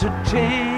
to take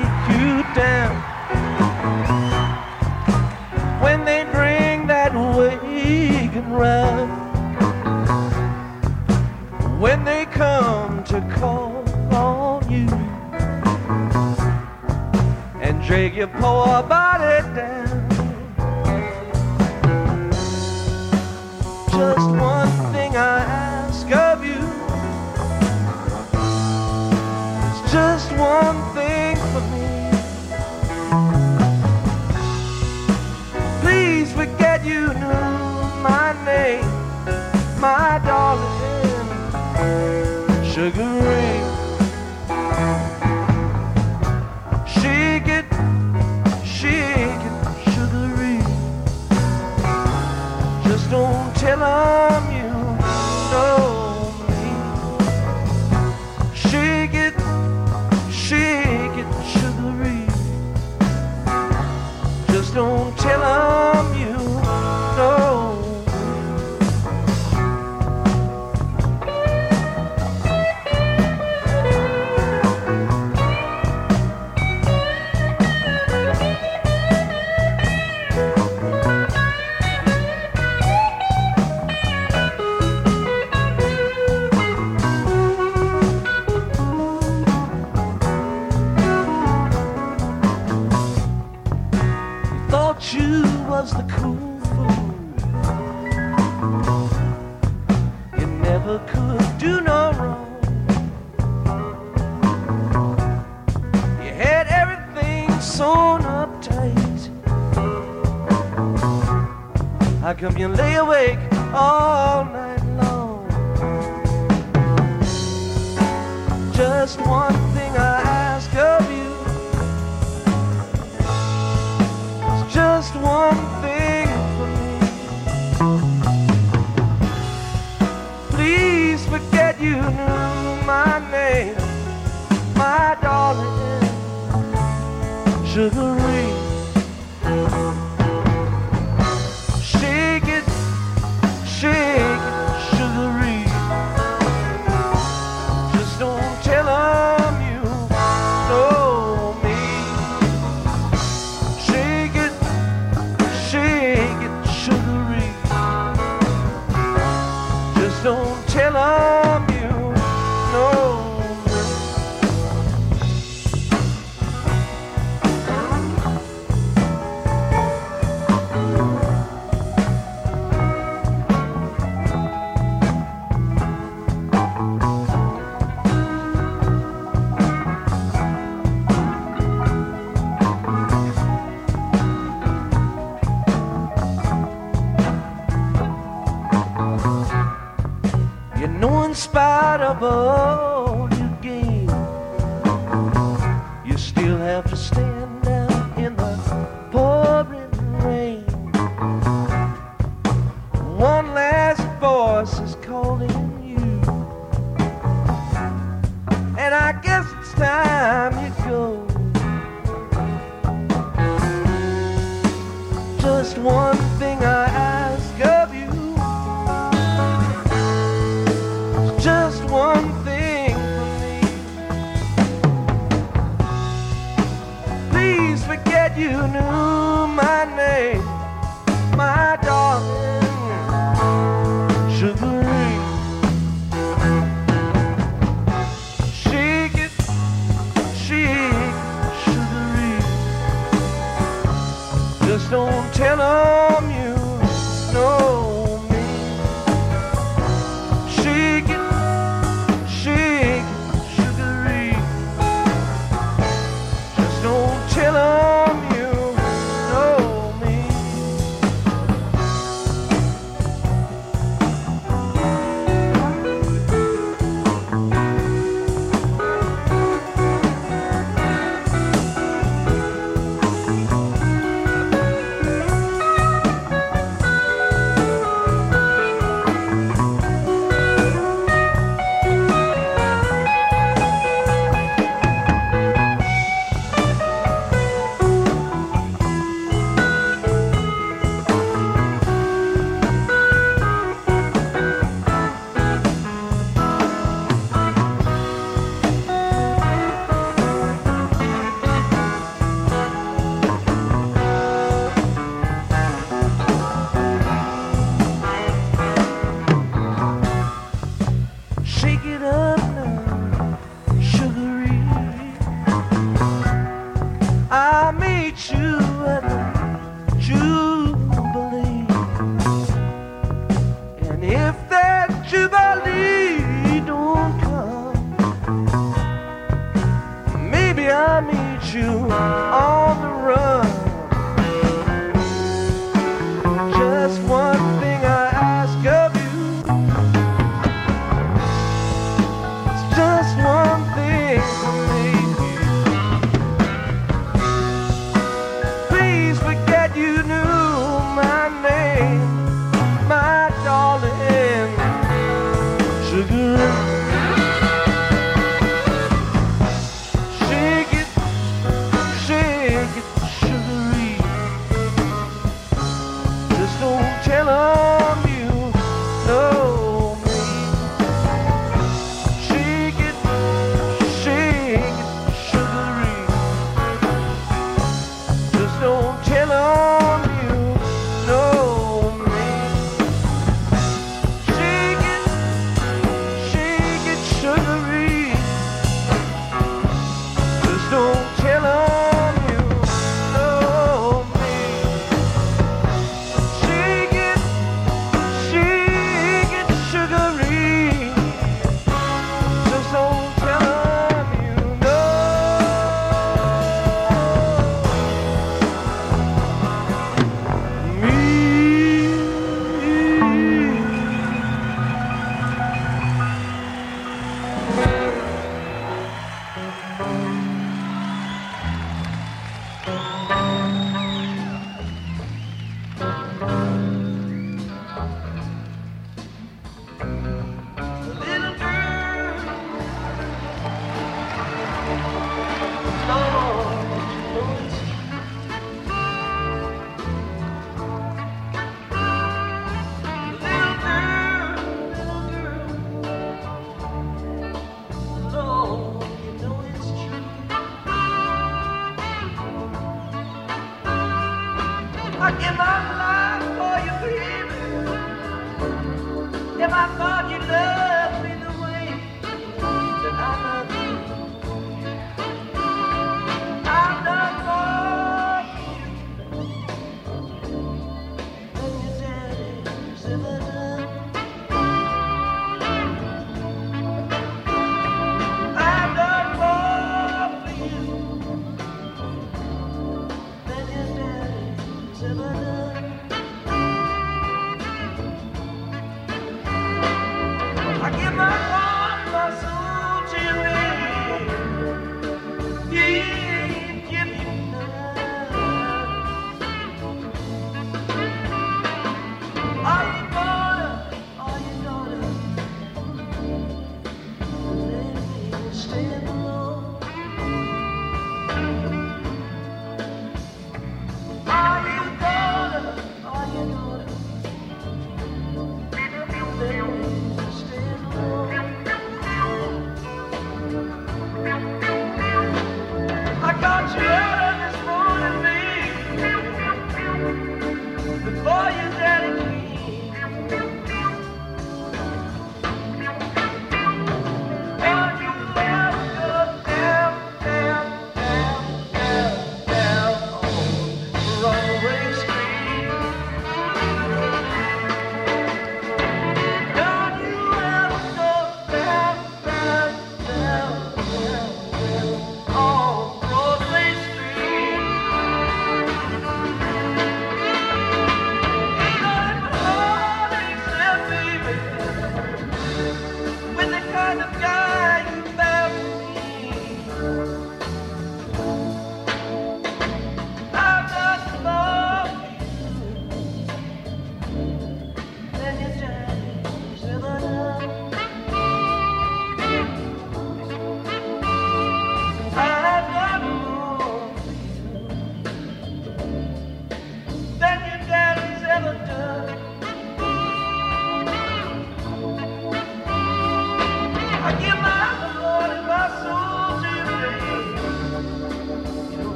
come you lay awake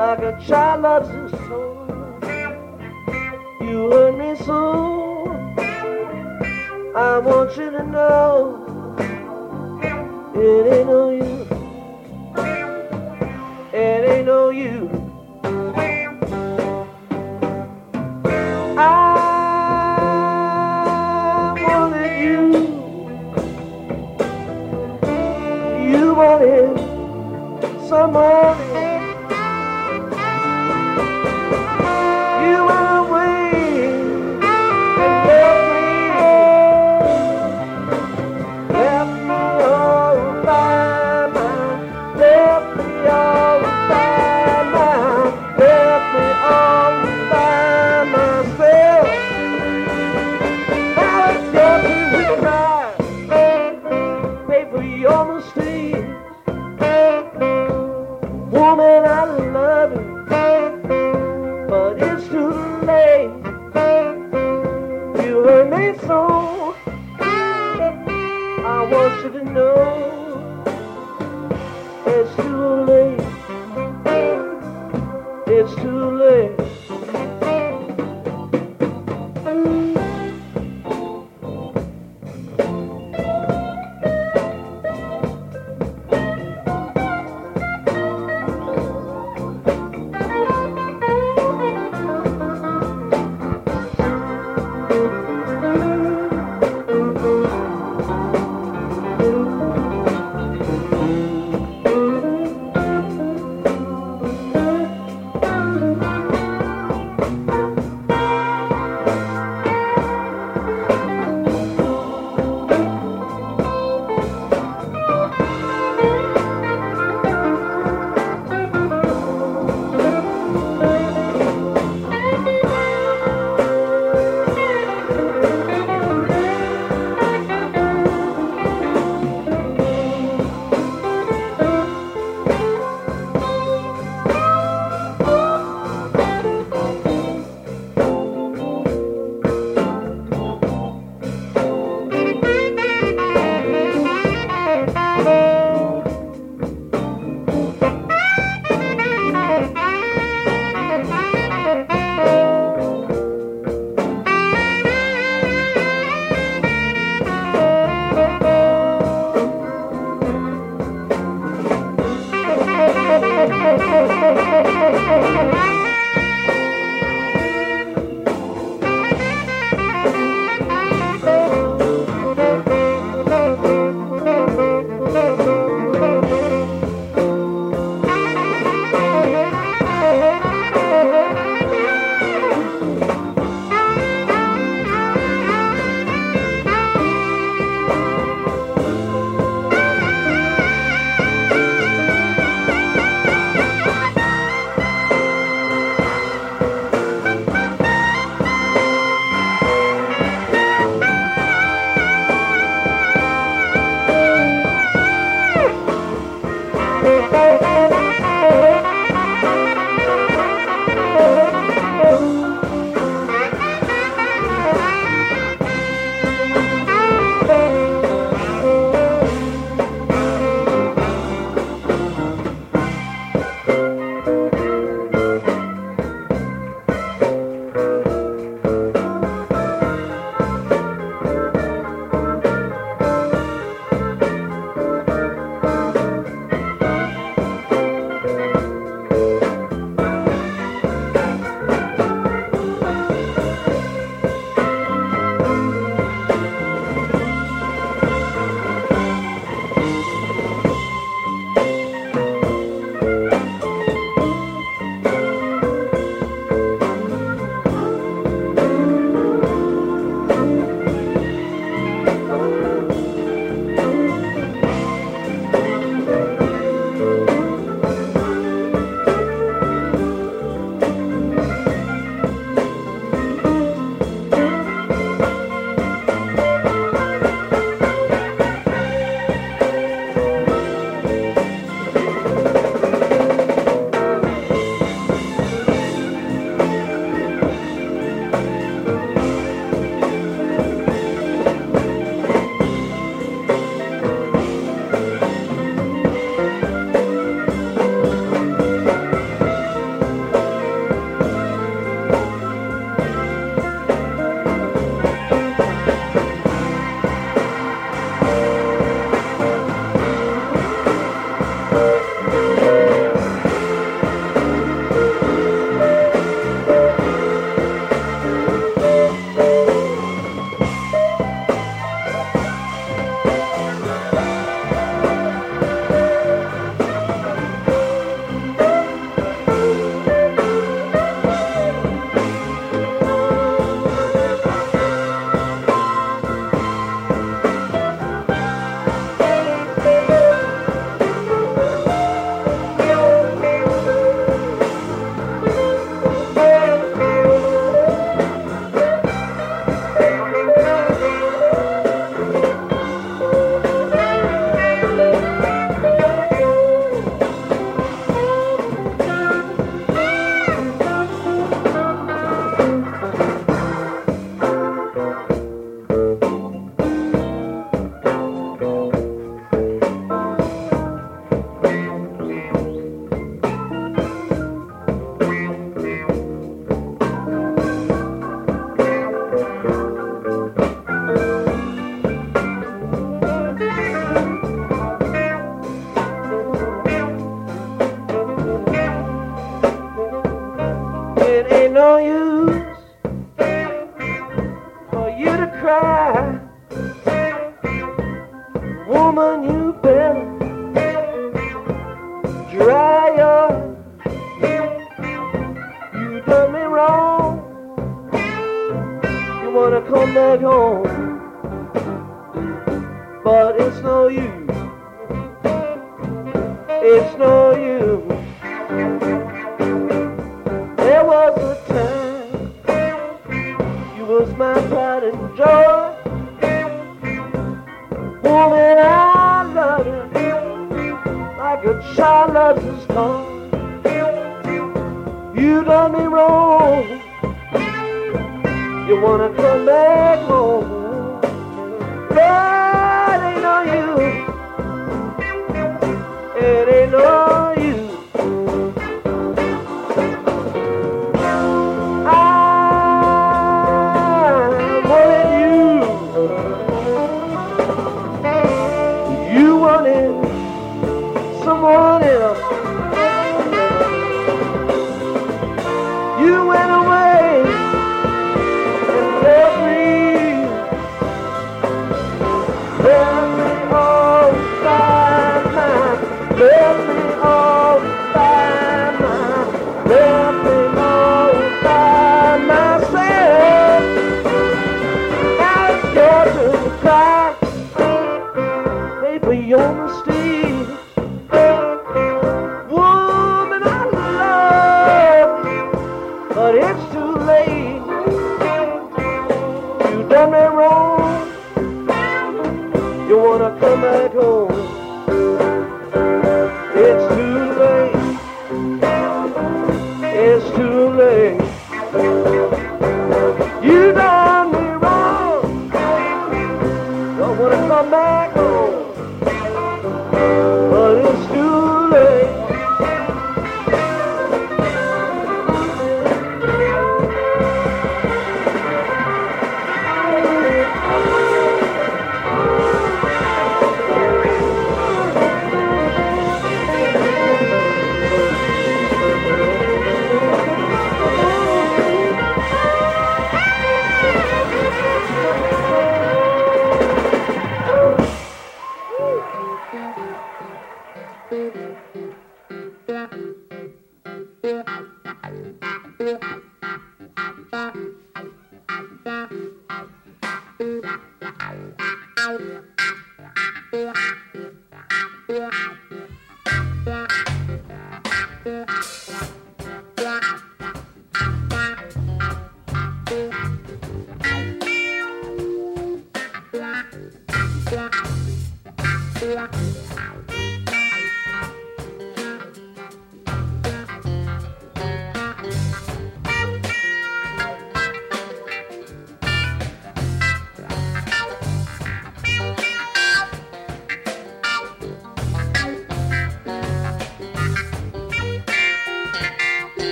like a child loves his so. You hurt me so. I want you to know it ain't no you. It ain't no you. I wanted you. You wanted someone.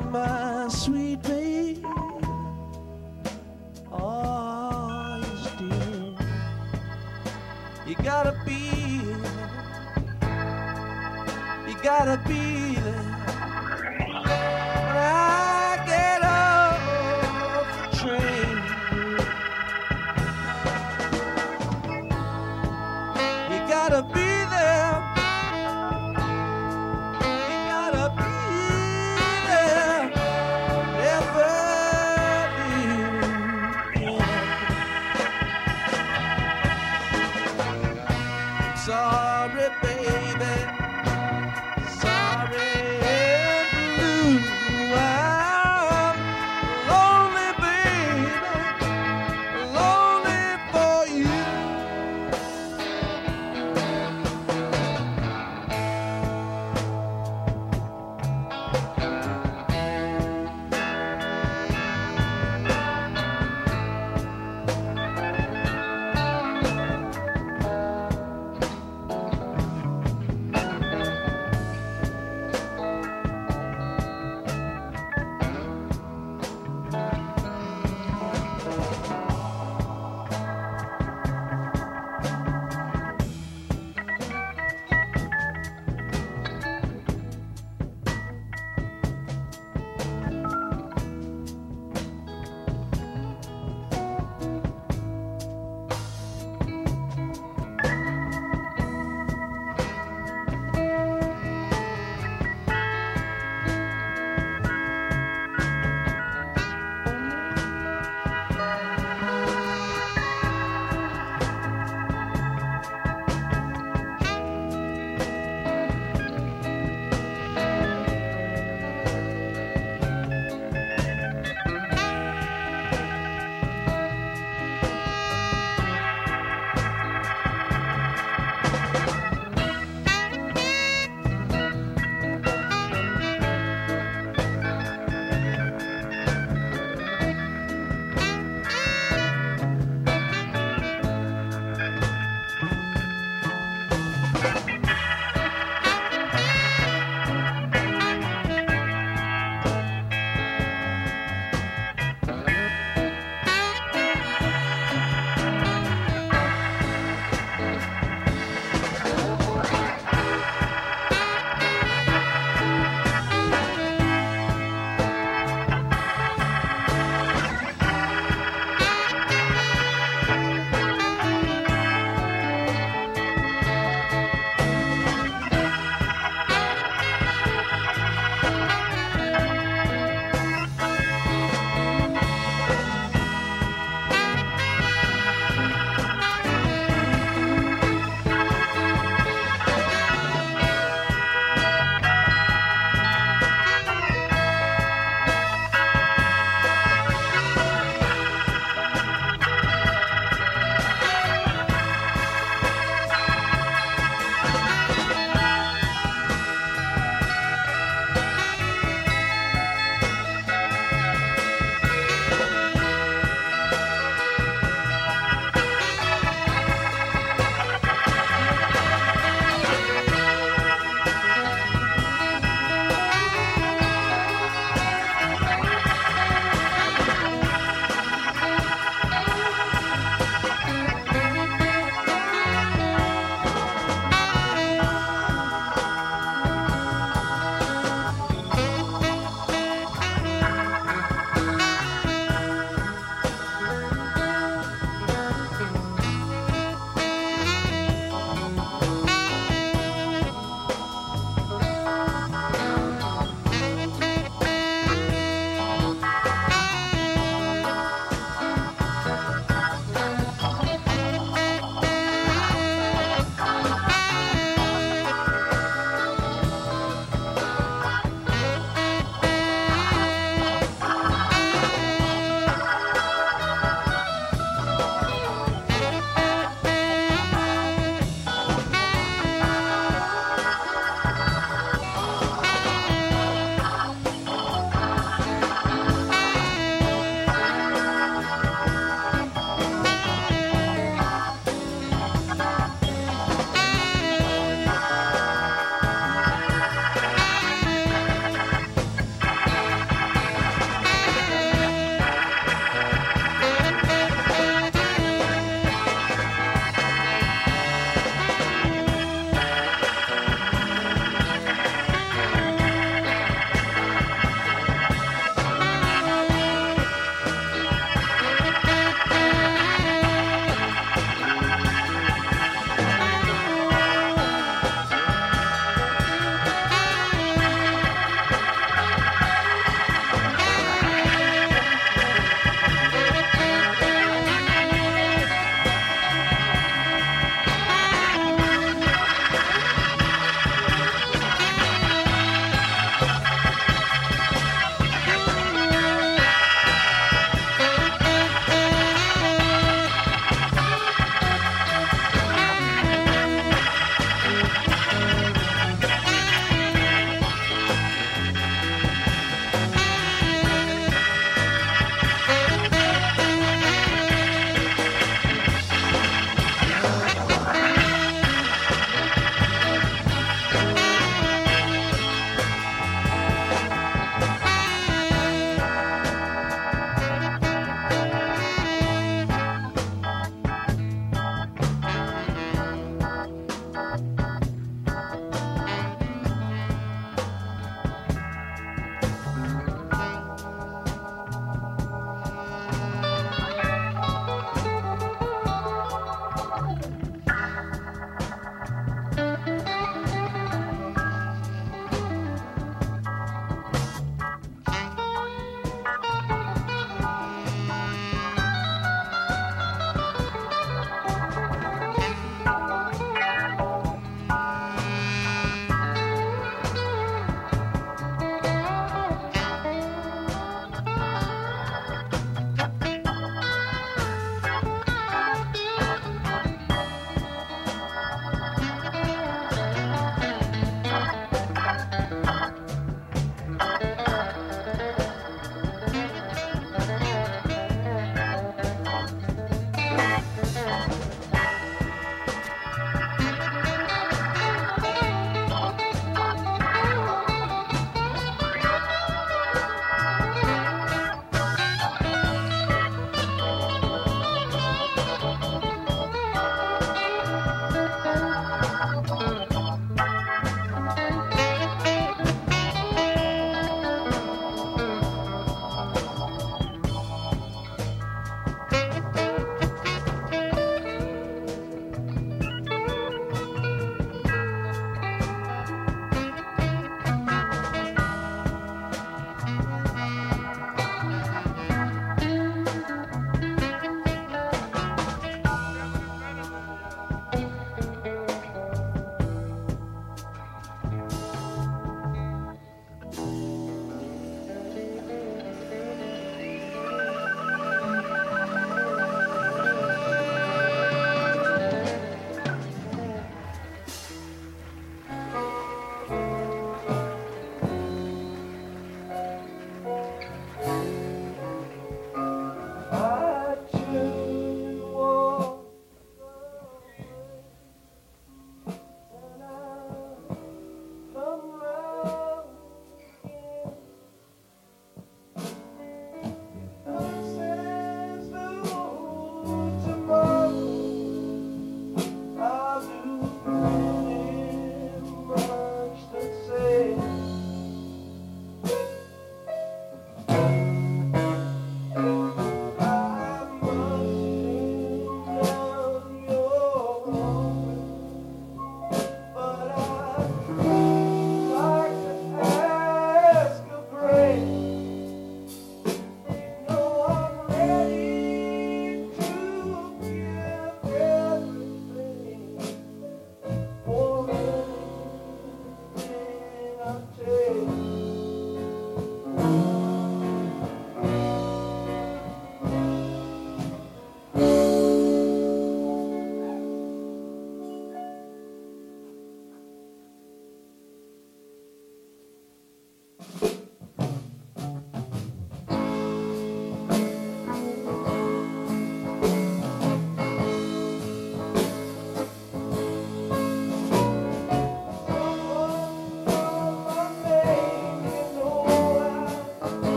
My